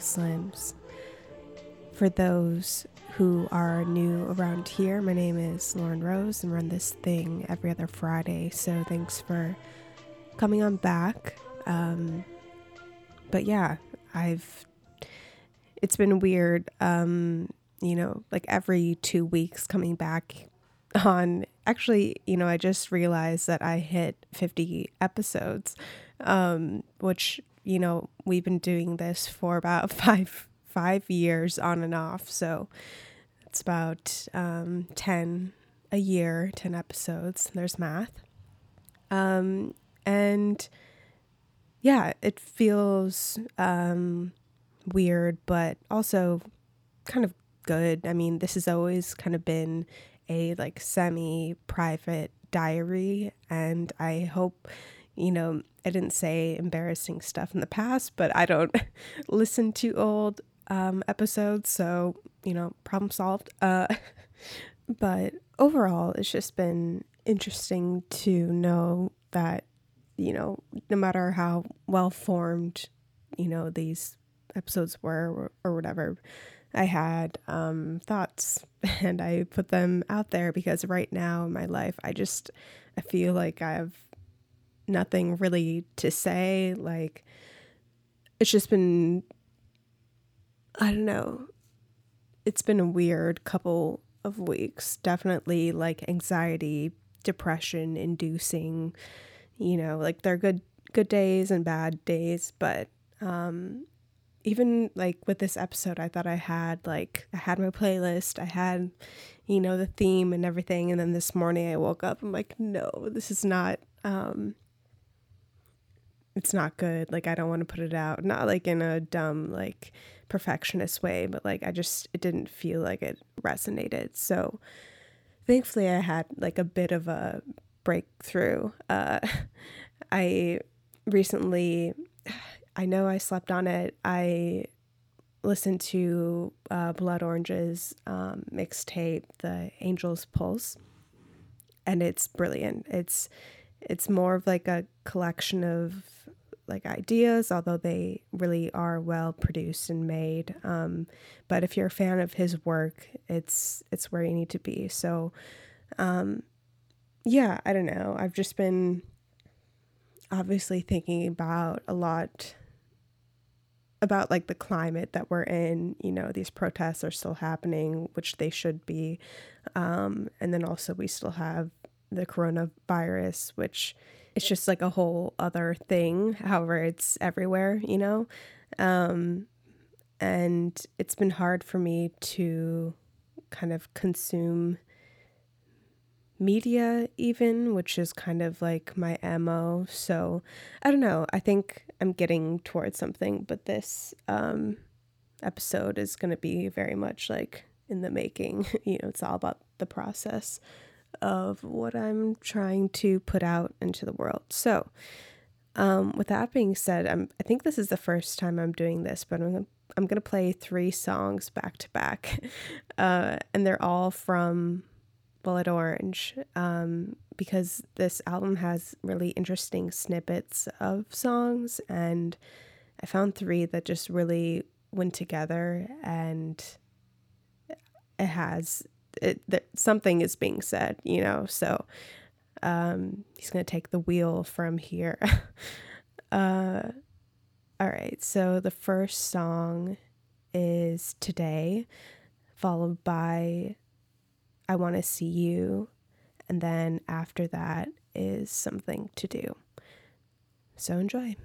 Vagina Slims. For those who are new around here, my name is Lauren Rose and run this thing every other Friday. So thanks for coming on back. Um, but yeah, I've it's been weird. Um, you know, like every two weeks coming back on. Actually, you know, I just realized that I hit 50 episodes, um, which you know we've been doing this for about five five years on and off. So it's about um, 10 a year, 10 episodes. There's math. Um, and yeah, it feels um, weird, but also kind of good. I mean, this has always kind of been a like semi private diary, and I hope, you know, I didn't say embarrassing stuff in the past, but I don't listen to old um, episodes, so you know, problem solved. Uh, but overall, it's just been interesting to know that you know, no matter how well formed, you know, these episodes were or, or whatever, I had um, thoughts and I put them out there because right now in my life, I just I feel like I have nothing really to say. Like it's just been I don't know. It's been a weird couple of weeks. Definitely like anxiety, depression inducing, you know, like they're good good days and bad days, but um even like with this episode I thought I had like I had my playlist, I had you know the theme and everything and then this morning I woke up I'm like no, this is not um it's not good. Like I don't want to put it out. Not like in a dumb like perfectionist way, but like I just it didn't feel like it resonated. So thankfully I had like a bit of a breakthrough. Uh I recently I know I slept on it. I listened to uh, Blood Orange's um, mixtape, The Angel's Pulse, and it's brilliant. It's it's more of like a collection of like ideas, although they really are well produced and made. Um, but if you're a fan of his work, it's it's where you need to be. So, um, yeah, I don't know. I've just been obviously thinking about a lot about like the climate that we're in. You know, these protests are still happening, which they should be, um, and then also we still have the coronavirus, which it's just like a whole other thing. However, it's everywhere, you know? Um, and it's been hard for me to kind of consume media, even, which is kind of like my MO. So I don't know. I think I'm getting towards something, but this um, episode is going to be very much like in the making. you know, it's all about the process of what I'm trying to put out into the world. So, um, with that being said, I'm, I think this is the first time I'm doing this, but I'm I'm gonna play three songs back to back, uh, and they're all from Blood Orange, um, because this album has really interesting snippets of songs, and I found three that just really went together, and it has it, that something is being said, you know. So um, he's gonna take the wheel from here. uh, all right. So the first song is "Today," followed by "I Want to See You," and then after that is "Something to Do." So enjoy.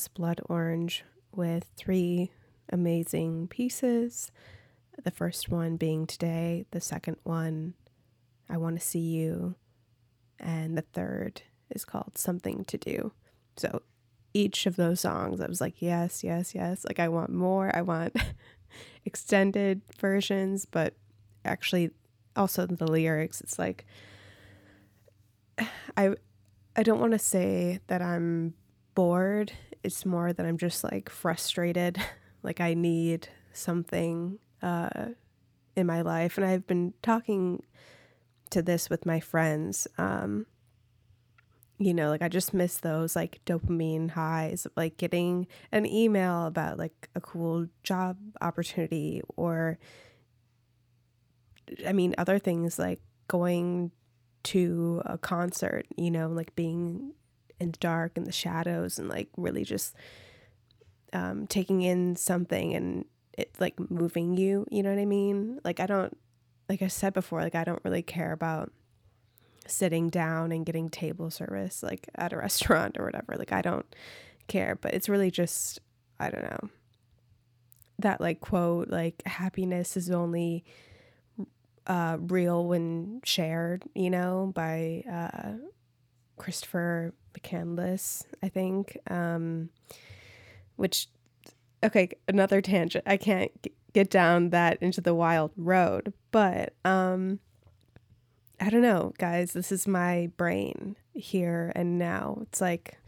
Was Blood Orange with three amazing pieces. The first one being Today, the second one, I Want to See You, and the third is called Something to Do. So each of those songs, I was like, yes, yes, yes. Like, I want more. I want extended versions, but actually, also the lyrics, it's like, I I don't want to say that I'm bored. It's more that I'm just like frustrated. like I need something uh, in my life, and I've been talking to this with my friends. Um, you know, like I just miss those like dopamine highs of like getting an email about like a cool job opportunity or I mean other things like going to a concert, you know, like being in the dark and the shadows and like really just um, taking in something and it like moving you, you know what I mean? Like, I don't, like I said before, like, I don't really care about sitting down and getting table service like at a restaurant or whatever. Like, I don't care, but it's really just, I don't know, that like quote, like, happiness is only uh, real when shared, you know, by uh, Christopher McCandless, I think. Um, which, okay, another tangent. I can't g- get down that into the wild road, but um, I don't know, guys. This is my brain here and now. It's like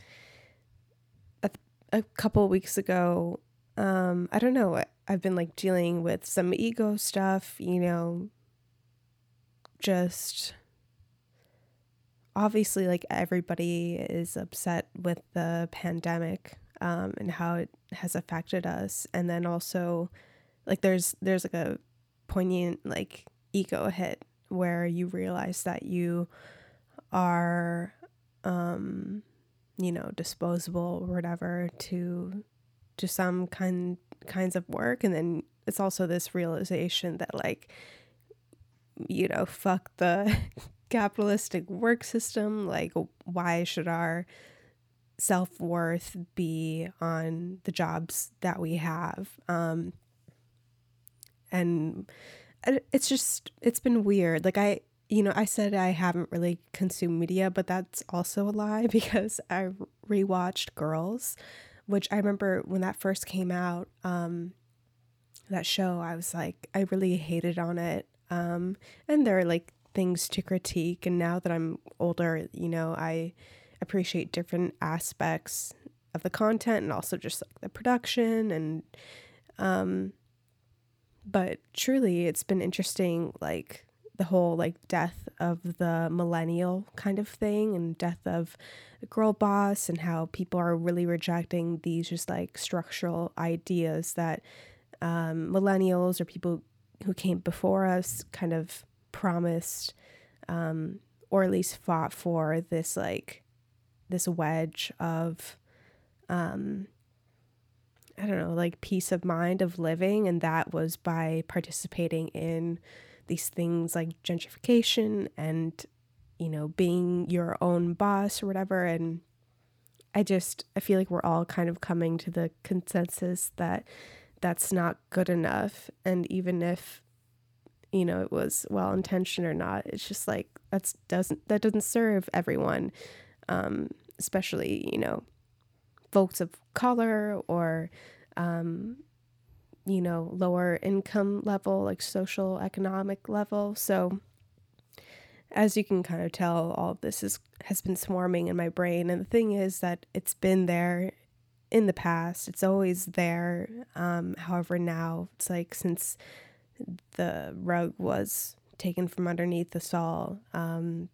a, a couple weeks ago. Um, I don't know. I've been like dealing with some ego stuff, you know, just obviously like everybody is upset with the pandemic um, and how it has affected us. And then also like there's there's like a poignant like ego hit where you realize that you are um you know disposable or whatever to to some kind kinds of work. And then it's also this realization that like you know fuck the capitalistic work system like why should our self-worth be on the jobs that we have? Um and it's just it's been weird. Like i you know i said i haven't really consumed media but that's also a lie because i rewatched girls which i remember when that first came out um that show i was like i really hated on it. Um and there are like things to critique and now that i'm older you know i appreciate different aspects of the content and also just like the production and um but truly it's been interesting like the whole like death of the millennial kind of thing and death of the girl boss and how people are really rejecting these just like structural ideas that um, millennials or people who came before us kind of promised um, or at least fought for this like this wedge of um, I don't know, like peace of mind of living. And that was by participating in these things like gentrification and, you know, being your own boss or whatever. And I just, I feel like we're all kind of coming to the consensus that that's not good enough. And even if, you know, it was well intentioned or not, it's just like, that's doesn't, that doesn't serve everyone. Um, especially, you know, folks of color or um, you know lower income level like social economic level so as you can kind of tell all of this is has been swarming in my brain and the thing is that it's been there in the past it's always there um, however now it's like since the rug was taken from underneath us all um,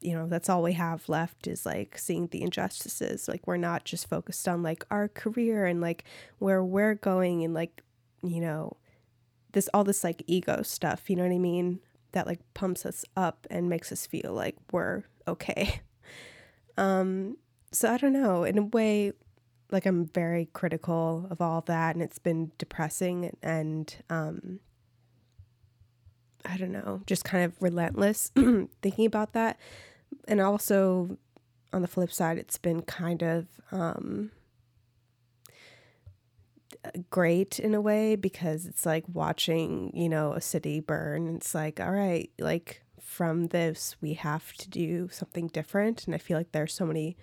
you know that's all we have left is like seeing the injustices. Like we're not just focused on like our career and like where we're going and like you know this all this like ego stuff you know what i mean? That like pumps us up and makes us feel like we're okay. Um so i don't know. In a way like i'm very critical of all that and it's been depressing and um I don't know, just kind of relentless thinking about that. And also on the flip side, it's been kind of um, great in a way because it's like watching, you know, a city burn. It's like, all right, like from this, we have to do something different. And I feel like there's so many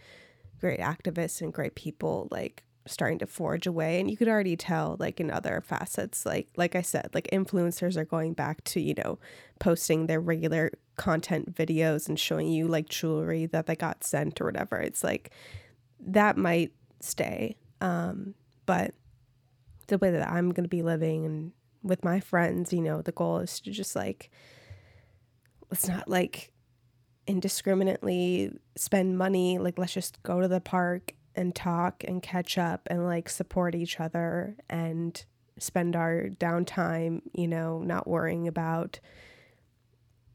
great activists and great people like starting to forge away and you could already tell like in other facets like like i said like influencers are going back to you know posting their regular content videos and showing you like jewelry that they got sent or whatever. It's like that might stay um but the way that i'm going to be living and with my friends you know the goal is to just like let's not like indiscriminately spend money like let's just go to the park and talk and catch up and like support each other and spend our downtime, you know, not worrying about,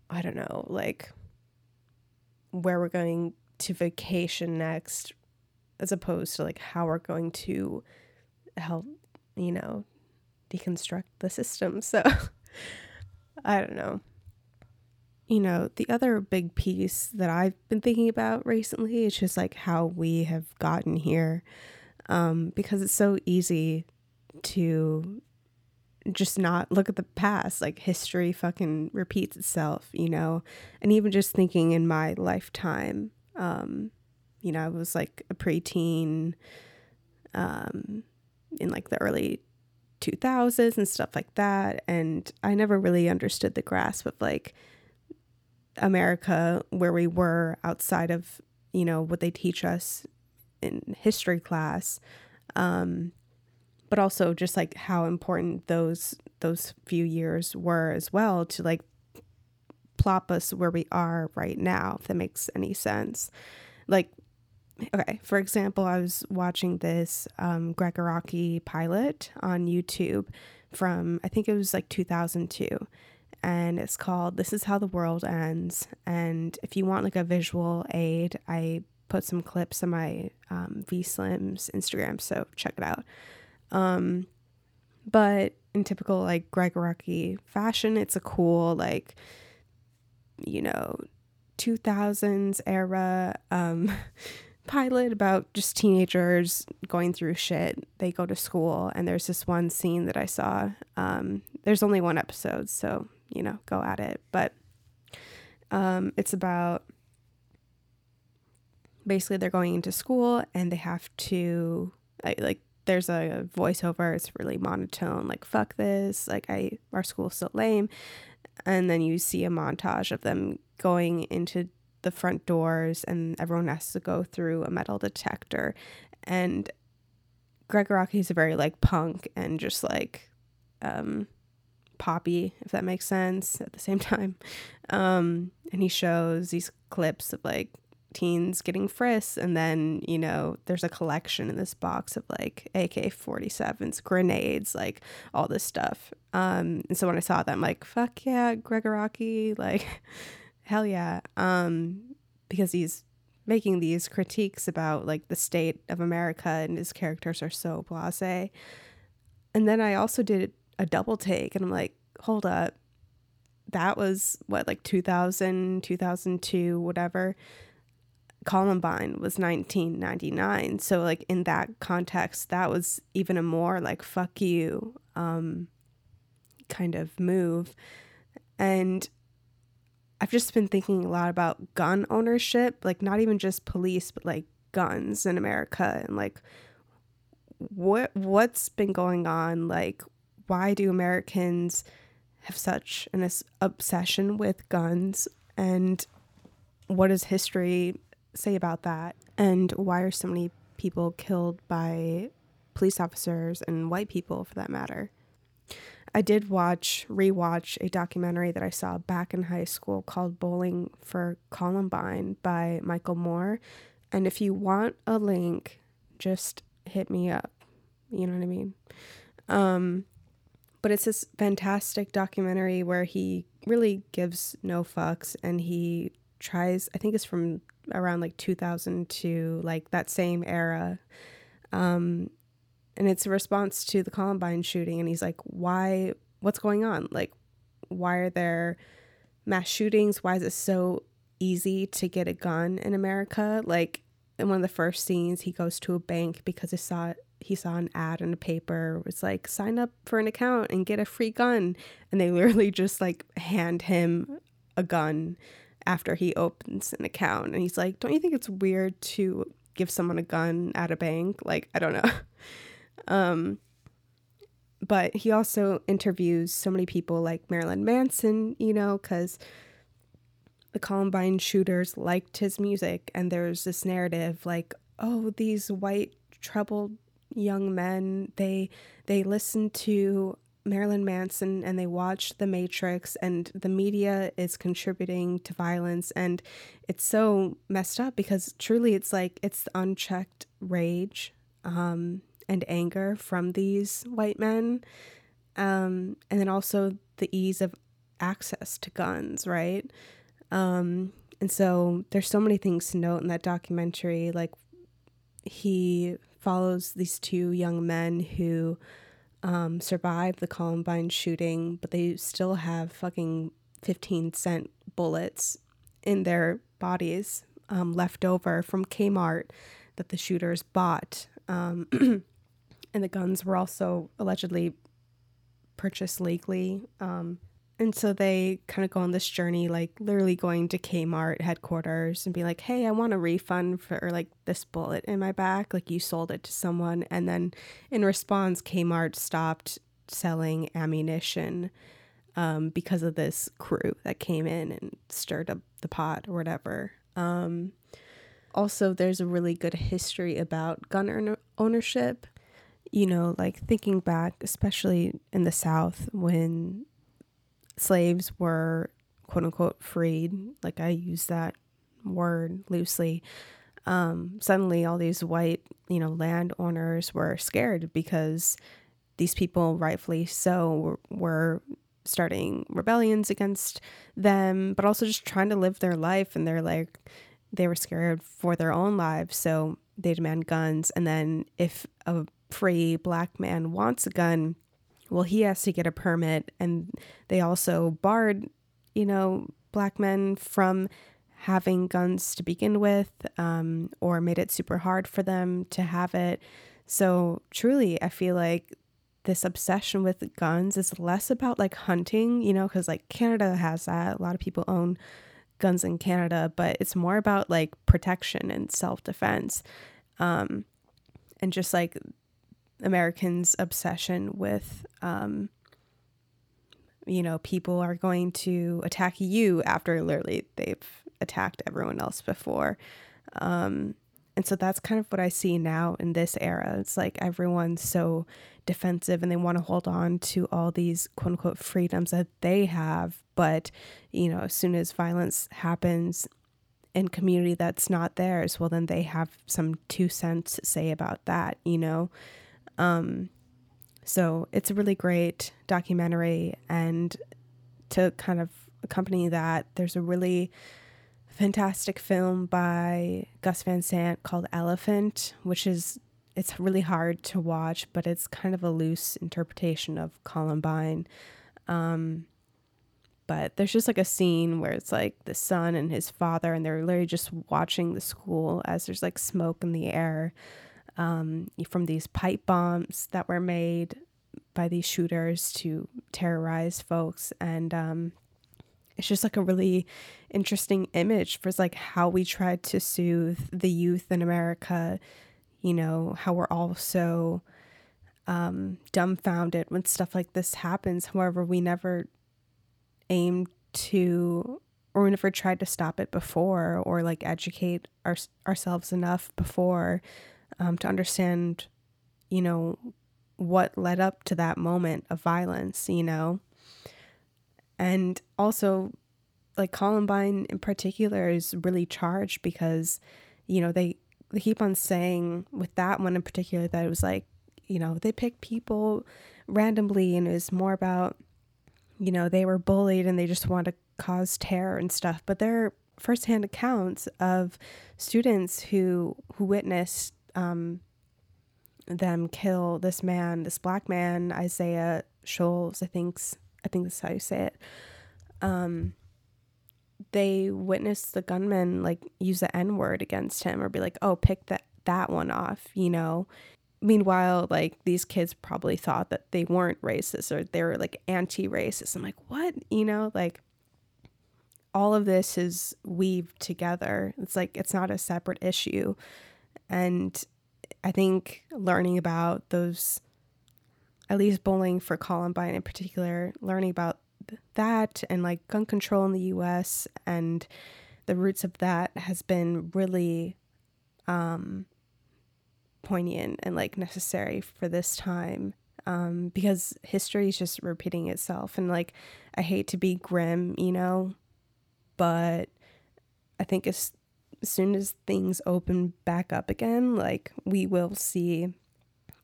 I don't know, like where we're going to vacation next, as opposed to like how we're going to help, you know, deconstruct the system. So I don't know you know, the other big piece that I've been thinking about recently is just like how we have gotten here. Um, because it's so easy to just not look at the past. Like history fucking repeats itself, you know? And even just thinking in my lifetime, um, you know, I was like a preteen um, in like the early 2000s and stuff like that. And I never really understood the grasp of like, America where we were outside of you know what they teach us in history class um, but also just like how important those those few years were as well to like plop us where we are right now, if that makes any sense. Like, okay, for example, I was watching this um, Gregg Araki pilot on YouTube from, I think it was like 2002. And it's called This Is How the World Ends. And if you want like a visual aid, I put some clips on my um, V Slims Instagram, so check it out. Um, but in typical like Gregg Araki fashion, it's a cool like you know 2000s era um, pilot about just teenagers going through shit. They go to school, and there's this one scene that I saw. Um, there's only one episode, so you know, go at it. But um, it's about basically they're going into school and they have to like there's a voiceover. It's really monotone like fuck this like i our school's so lame. And then you see a montage of them going into the front doors and everyone has to go through a metal detector. And Gregg Araki is a very like punk and just like um poppy if that makes sense at the same time. Um and he shows these clips of like teens getting frisked and then you know there's a collection in this box of like ak-47s grenades like all this stuff. Um and so when i saw that i'm like fuck yeah Gregg Araki like hell yeah. Um because he's making these critiques about like the state of america and his characters are so blasé. And then i also did a double take and i'm like hold up that was what like 2000 2002 whatever Columbine was 1999. So like in that context, that was even a more like fuck you um kind of move. And I've just been thinking a lot about gun ownership, like not even just police, but like guns in America and like what what's been going on like why do Americans have such an obsession with guns and what does history say about that? And why are so many people killed by police officers and white people for that matter? I did watch, rewatch a documentary that I saw back in high school called Bowling for Columbine by Michael Moore. And if you want a link, just hit me up. You know what I mean? Um, but it's this fantastic documentary where he really gives no fucks and he tries, I think it's from around like 2000 to like that same era. Um, and it's a response to the Columbine shooting. And he's like, why, what's going on? Like, why are there mass shootings? Why is it so easy to get a gun in America? Like, in one of the first scenes, he goes to a bank because he saw he saw an ad in a paper. It was like, sign up for an account and get a free gun. And they literally just like hand him a gun after he opens an account. And he's like, Don't you think it's weird to give someone a gun at a bank? Like, I don't know. um, but he also interviews so many people like Marilyn Manson, you know, because the Columbine shooters liked his music. And there's this narrative like, oh, these white troubled young men, they they listen to Marilyn Manson and they watch The Matrix, and the media is contributing to violence. And it's so messed up because truly it's like it's unchecked rage um, and anger from these white men. Um, and then also the ease of access to guns, right? Um, and so there's so many things to note in that documentary. Like he follows these two young men who um, survived the Columbine shooting, but they still have fucking 15 cent bullets in their bodies um, left over from Kmart that the shooters bought. Um, and the guns were also allegedly purchased legally. Um, and so they kind of go on this journey, like literally going to Kmart headquarters and be like, hey, I want a refund for like this bullet in my back. Like you sold it to someone. And then in response, Kmart stopped selling ammunition um, because of this crew that came in and stirred up the pot or whatever. Um, also, there's a really good history about gun ownership. You know, like thinking back, especially in the South when slaves were quote unquote freed, like I use that word loosely, um, suddenly all these white, you know, landowners were scared because these people, rightfully so, were, were starting rebellions against them, but also just trying to live their life. And they're like, they were scared for their own lives. So they demand guns. And then if a free black man wants a gun, well, he has to get a permit. And they also barred, you know, black men from having guns to begin with um, or made it super hard for them to have it. So, truly, I feel like this obsession with guns is less about like hunting, you know, because like Canada has that. A lot of people own guns in Canada, but it's more about like protection and self defense. Um, and just like Americans' obsession with, um, you know, people are going to attack you after literally they've attacked everyone else before. Um, and so that's kind of what I see now in this era. It's like everyone's so defensive and they want to hold on to all these quote unquote freedoms that they have. But, you know, as soon as violence happens in community that's not theirs, well, then they have some two cents to say about that, you know? Um, so it's a really great documentary. And to kind of accompany that, there's a really fantastic film by Gus Van Sant called Elephant, which is it's really hard to watch, but it's kind of a loose interpretation of Columbine. Um, but there's just like a scene where it's like the son and his father, and they're literally just watching the school as there's like smoke in the air um, from these pipe bombs that were made by these shooters to terrorize folks. And um, it's just like a really interesting image for like how we tried to soothe the youth in America, you know, how we're all so um, dumbfounded when stuff like this happens. However, we never aimed to or we never tried to stop it before or like educate our, ourselves enough before um, to understand, you know, what led up to that moment of violence, you know? And also, like Columbine in particular is really charged because, you know, they, they keep on saying with that one in particular that it was like, you know, they picked people randomly and it was more about, you know, they were bullied and they just want to cause terror and stuff. But there are firsthand accounts of students who who witnessed um, them kill this man, this black man, Isaiah Shoels, I think's I think that's how you say it. Um, they witnessed the gunman like use the N word against him or be like, oh, pick that that one off, you know. Meanwhile, like these kids probably thought that they weren't racist or they were like anti-racist. I'm like, what? You know, like all of this is weaved together. It's like it's not a separate issue. And I think learning about those at least Bowling for Columbine in particular, learning about that and like gun control in the US and the roots of that has been really um, poignant and like necessary for this time um, because history is just repeating itself. And like, I hate to be grim, you know, but I think as, as soon as things open back up again, like, we will see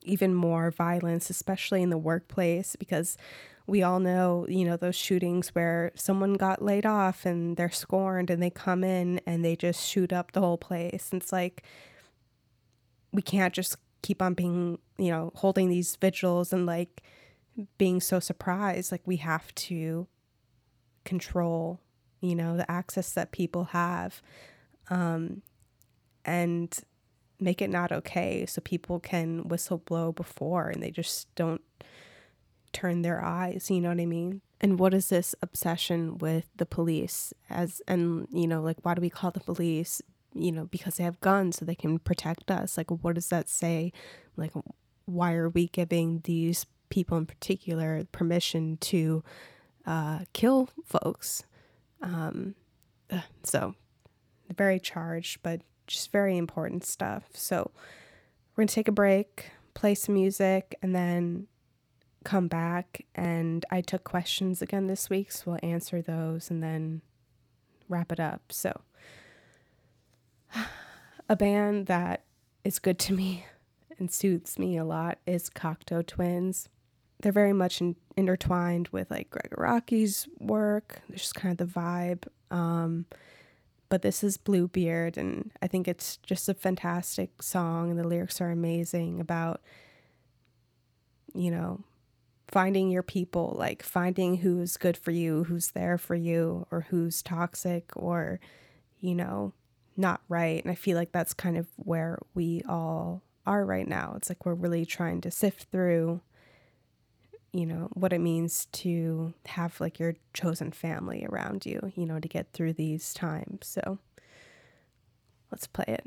even more violence, especially in the workplace, because we all know, you know, those shootings where someone got laid off and they're scorned and they come in and they just shoot up the whole place. And it's like, we can't just keep on being, you know, holding these vigils and like being so surprised. Like, we have to control, you know, the access that people have. Um, and make it not okay so people can whistleblow before and they just don't turn their eyes you know what i mean? And what is this obsession with the police as and you know like why do we call the police you know because they have guns so they can protect us? Like what does that say? Like why are we giving these people in particular permission to uh, kill folks? Um, so very charged but just very important stuff. So we're going to take a break, play some music, and then come back and I took questions again this week, so we'll answer those and then wrap it up. So, a band that is good to me and suits me a lot is Cocteau Twins. They're very much in, intertwined with like Gregg Araki's work. There's just kind of the vibe. Um, but this is Bluebeard, and I think it's just a fantastic song. And the lyrics are amazing about, you know, finding your people, like finding who's good for you, who's there for you, or who's toxic, or, you know, not right. And I feel like that's kind of where we all are right now. It's like we're really trying to sift through, you know, what it means to have like your chosen family around you, you know, to get through these times. So let's play it.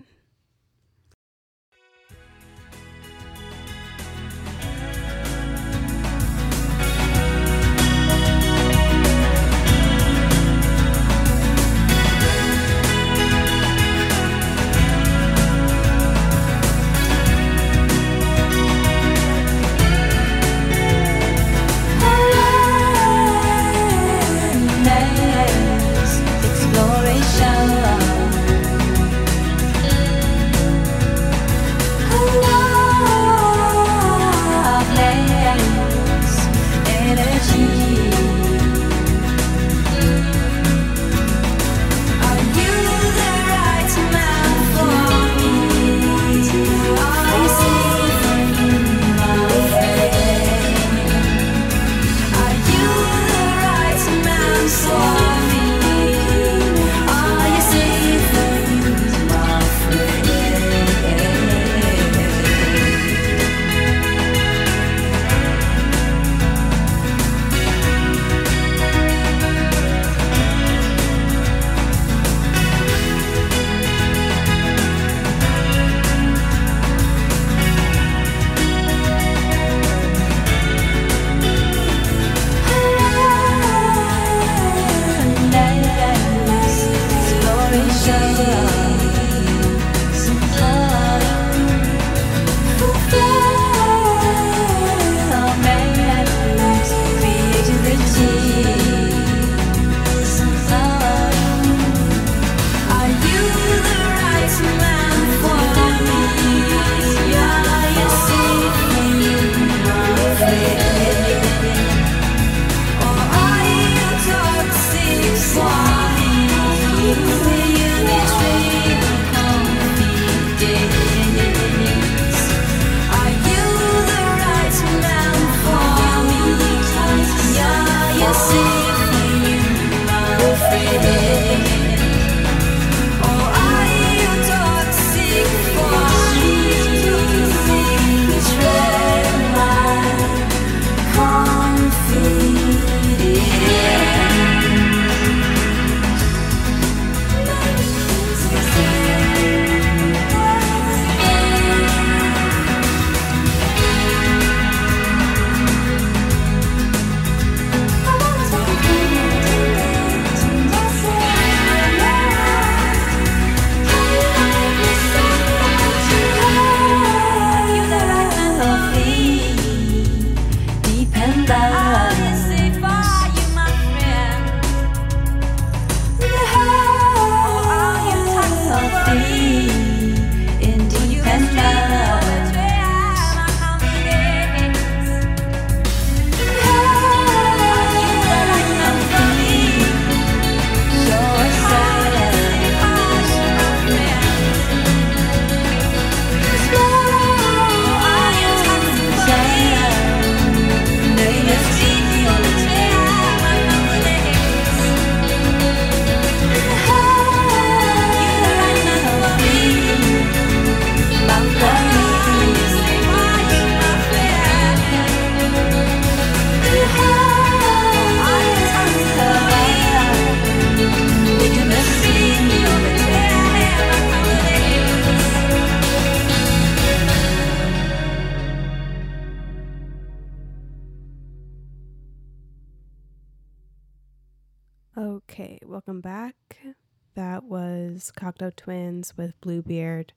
Twins with Bluebeard.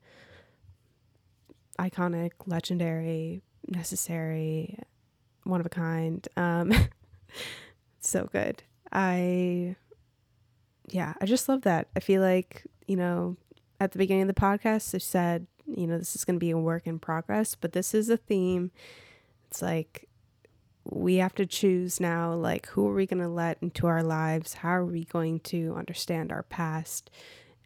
Iconic, legendary, necessary, one of a kind. Um, so good. I, yeah, I just love that. I feel like, you know, at the beginning of the podcast, I said, you know, this is going to be a work in progress, but this is a theme. It's like we have to choose now, like, who are we going to let into our lives? How are we going to understand our past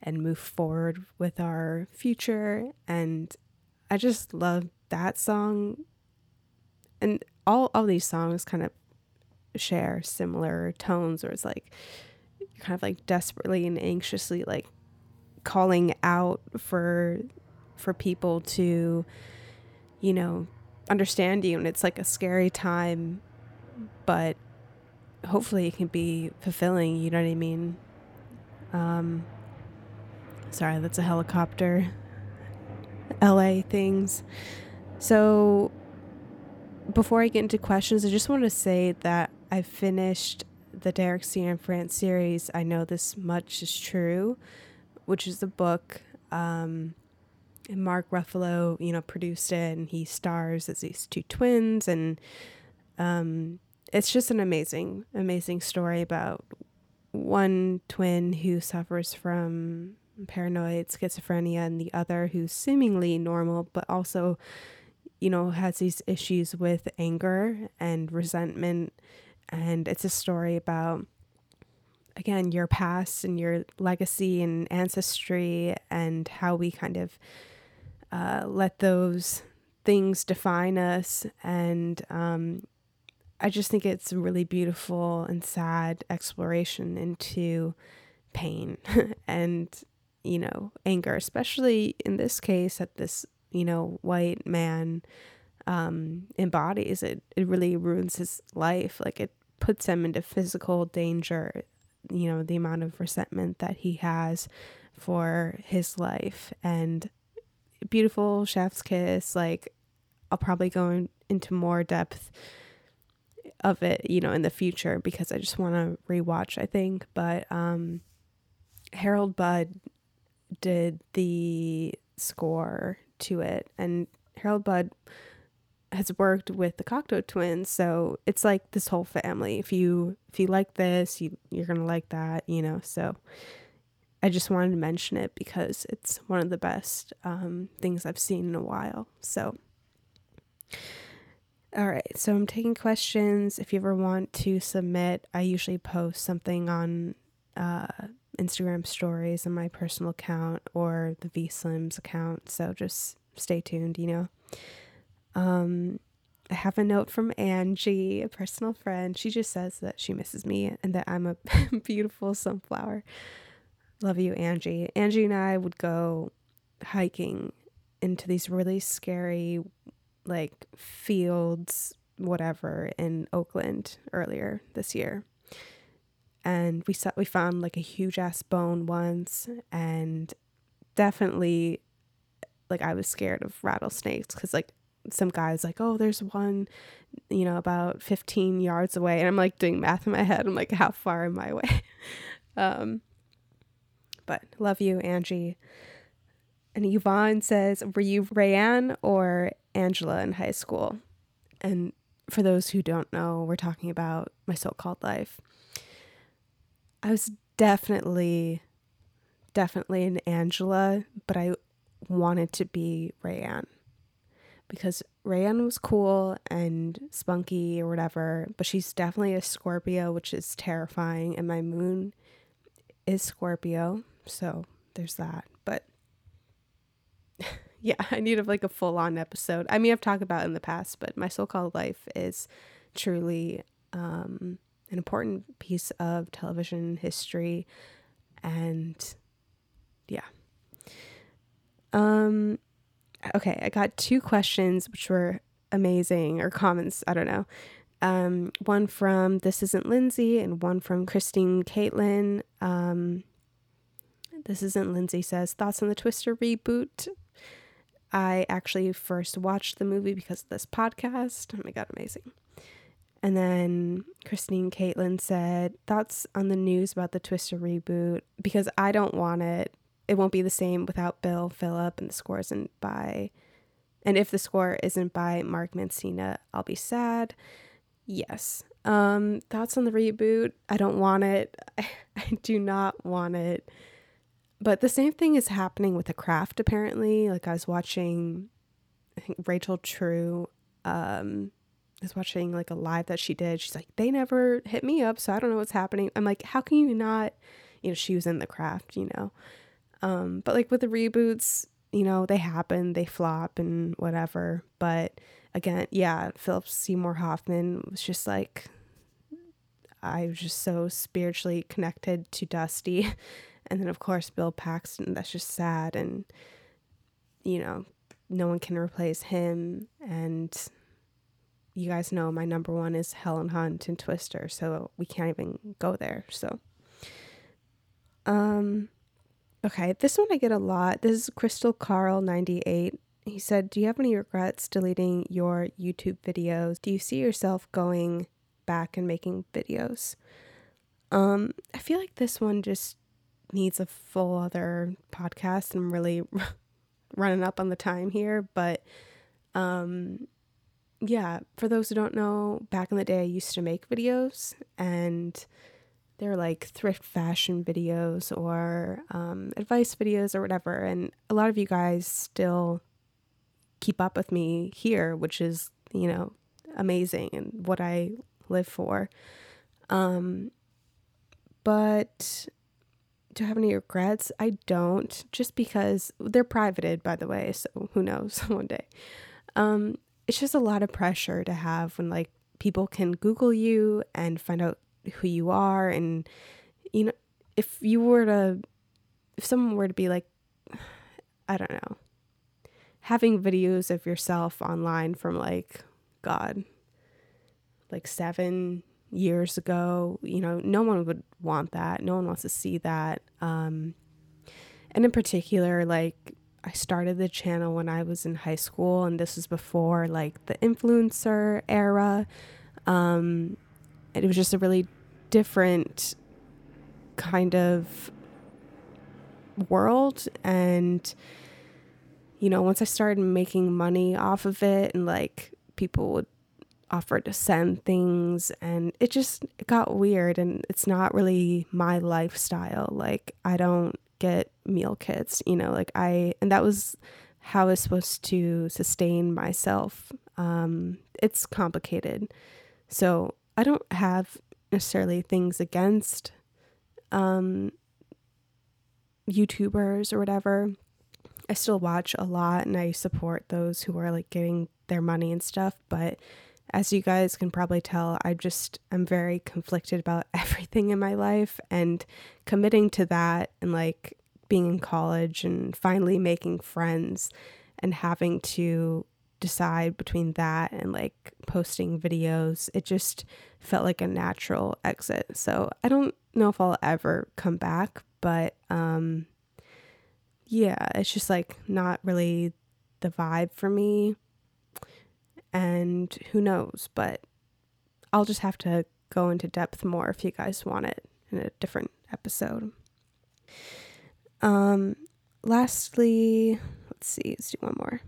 and move forward with our future? And I just love that song. And all, all these songs kind of share similar tones, where it's like, kind of like desperately and anxiously, like, calling out for for people to you know understand you and it's like a scary time but hopefully it can be fulfilling you know what i mean um sorry that's a helicopter. La things. So before i get into questions i just want to say that i finished the derek Cianfrance series i know this much is true which is the book um and Mark Ruffalo, you know, produced it and he stars as these two twins and um it's just an amazing amazing story about one twin who suffers from paranoid schizophrenia and the other who's seemingly normal but also you know has these issues with anger and resentment and it's a story about again your past and your legacy and ancestry and how we kind of uh, let those things define us. And um, I just think it's a really beautiful and sad exploration into pain and, you know, anger, especially in this case that this, you know, white man um, embodies. It, it really ruins his life. Like it puts him into physical danger, you know, the amount of resentment that he has for his life. And beautiful chef's kiss like i'll probably go in, into more depth of it you know in the future because i just want to rewatch i think but um harold budd did the score to it and harold budd has worked with the cocteau twins so it's like this whole family if you if you like this you you're gonna like that you know so I just wanted to mention it because it's one of the best um, things I've seen in a while. So, all right. So I'm taking questions. If you ever want to submit, I usually post something on uh, Instagram stories on my personal account or the V Slims account. So just stay tuned. You know. Um, I have a note from Angie, a personal friend. She just says that she misses me and that I'm a beautiful sunflower. Love you, Angie. Angie and I would go hiking into these really scary, like fields, whatever, in Oakland earlier this year. And we saw we found like a huge ass bone once, and definitely, like I was scared of rattlesnakes because like some guys like, oh, there's one, you know, about 15 yards away, and I'm like doing math in my head. I'm like, how far am I away? um, but love you, Angie. And Yvonne says, Were you Rayanne or Angela in high school? And for those who don't know, we're talking about my so called life. I was definitely, definitely an Angela, but I wanted to be Rayanne because Rayanne was cool and spunky or whatever, but she's definitely a Scorpio, which is terrifying. And my moon is Scorpio, so there's that. But yeah, I need like a full on episode. I mean, I've talked about in the past, but my so called life is truly um, an important piece of television history. And yeah. Um, okay, I got two questions which were amazing or comments, I don't know. Um, one from This Isn't Lindsay and one from Christine Caitlin. Um, this isn't Lindsay says thoughts on the Twister reboot. I actually first watched the movie because of this podcast. Oh my god, amazing. And then Christine Caitlin said thoughts on the news about the Twister reboot because I don't want it. It won't be the same without Bill Phillip and the score isn't by and if the score isn't by Mark Mancina, I'll be sad. Yes. Um, thoughts on the reboot? I don't want it. I, do not want it. But the same thing is happening with the craft apparently. Like I was watching I think Rachel True um I was watching like a live that she did. She's like, they never hit me up, so I don't know what's happening. I'm like, how can you not you know, she was in the craft, you know. Um, but like with the reboots, you know, they happen, they flop and whatever. But again, yeah, Philip Seymour Hoffman was just like I was just so spiritually connected to Dusty. And then of course Bill Paxton, that's just sad and you know, no one can replace him and you guys know my number one is Helen Hunt and Twister, so we can't even go there. So um okay, this one I get a lot. This is Crystal Carl 98. He said, "Do you have any regrets deleting your YouTube videos? Do you see yourself going back and making videos?" Um, I feel like this one just needs a full other podcast. I'm really running up on the time here, but um yeah, for those who don't know, back in the day I used to make videos and they're like thrift fashion videos or um, advice videos or whatever. And a lot of you guys still keep up with me here, which is, you know, amazing and what I live for. Um, but do I have any regrets? I don't, just because they're privated, by the way. So who knows one day. Um, it's just a lot of pressure to have when like people can Google you and find out who you are. And, you know, if you were to, if someone were to be like, I don't know, having videos of yourself online from like, God, like seven years ago, you know, no one would want that. No one wants to see that. Um, and in particular, like I started the channel when I was in high school, and this was before like the influencer era. Um, it was just a really different kind of world. And, you know, once I started making money off of it, and like people would offer to send things, and it just it got weird. And it's not really my lifestyle. Like, I don't get meal kits, you know, like I, and that was how I was supposed to sustain myself. Um, it's complicated. So I don't have necessarily things against um, YouTubers or whatever. I still watch a lot and I support those who are like getting their money and stuff. But as you guys can probably tell, I just I'm very conflicted about everything in my life and committing to that and like being in college and finally making friends and having to decide between that and like posting videos. It just felt like a natural exit. So I don't know if I'll ever come back, but um yeah, it's just like not really the vibe for me. And who knows, but I'll just have to go into depth more if you guys want it in a different episode. Um lastly, let's see, let's do one more.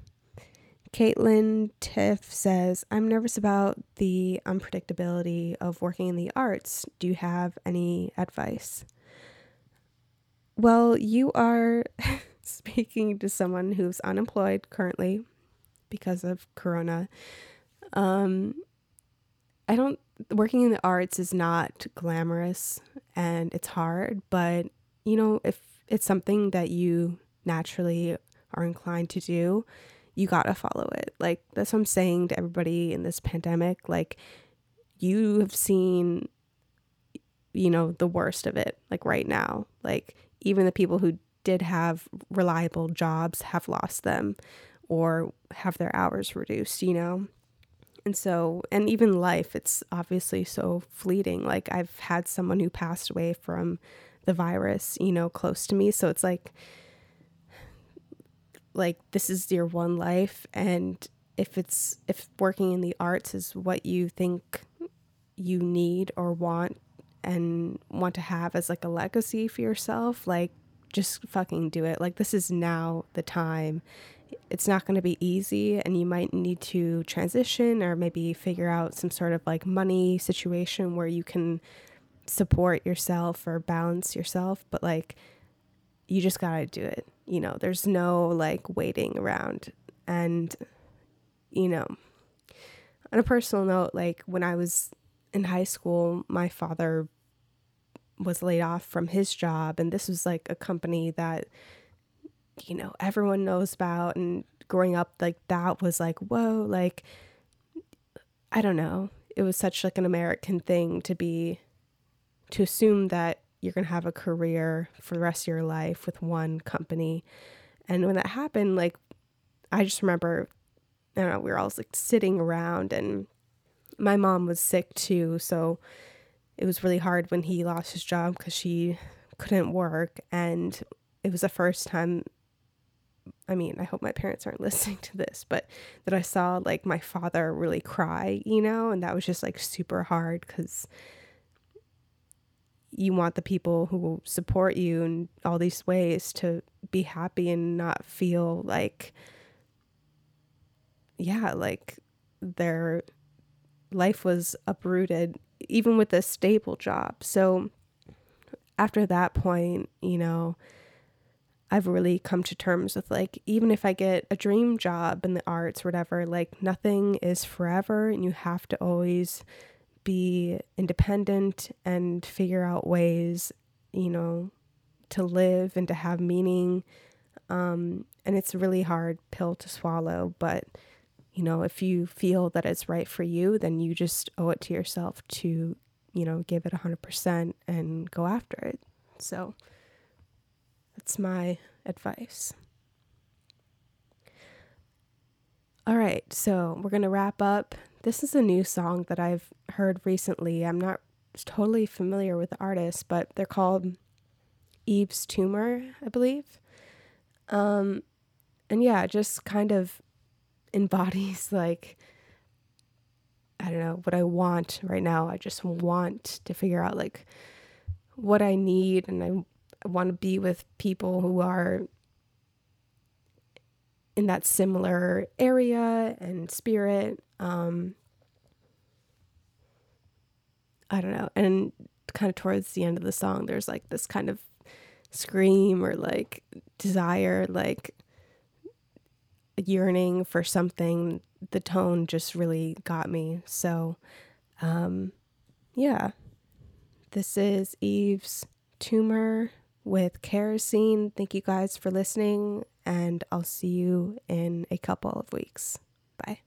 Caitlin Tiff says, I'm nervous about the unpredictability of working in the arts. Do you have any advice? Well, you are speaking to someone who's unemployed currently because of Corona. Um, I don't, working in the arts is not glamorous and it's hard, but you know, if it's something that you naturally are inclined to do, you gotta follow it. Like that's what I'm saying to everybody in this pandemic. Like you have seen, you know, the worst of it. Like right now, like even the people who did have reliable jobs have lost them, or have their hours reduced. You know. And so, and even life, it's obviously so fleeting. Like, I've had someone who passed away from the virus, you know, close to me. So it's like, like this is your one life and if it's if working in the arts is what you think you need or want and want to have as like a legacy for yourself like just fucking do it like this is now the time it's not going to be easy and you might need to transition or maybe figure out some sort of like money situation where you can support yourself or balance yourself but like you just got to do it you know? There's no like waiting around. And you know on a personal note like when i was in high school my father was laid off from his job and this was like a company that you know everyone knows about and growing up like that was like whoa like i don't know. It was such like an american thing to be to assume that you're going to have a career for the rest of your life with one company. And when that happened like i just remember i don't know we were all like sitting around and my mom was sick too so it was really hard when he lost his job because she couldn't work. And it was the first time I mean, I hope my parents aren't listening to this, but that I saw like my father really cry, you know, and that was just like super hard because you want the people who will support you in all these ways to be happy and not feel like, yeah, like their life was uprooted, even with a stable job. So after that point, you know, I've really come to terms with like even if I get a dream job in the arts whatever, like nothing is forever and you have to always be independent and figure out ways, you know, to live and to have meaning. Um, and it's a really hard pill to swallow, but you know, if you feel that it's right for you, then you just owe it to yourself to, you know, give it 100% and go after it. So, that's my advice. All right, so we're going to wrap up. This is a new song that I've heard recently. I'm not totally familiar with the artist, but they're called Yves Tumor, I believe. Um, and yeah, just kind of embodies like I don't know what I want right now. I just want to figure out like what I need and I want to be with people who are in that similar area and spirit. Um, I don't know. And kind of towards the end of the song, there's like this kind of scream or like desire, like yearning for something. The tone just really got me. So, um, yeah. This is Yves Tumor with kerosene. Thank you guys for listening, and I'll see you in a couple of weeks. Bye.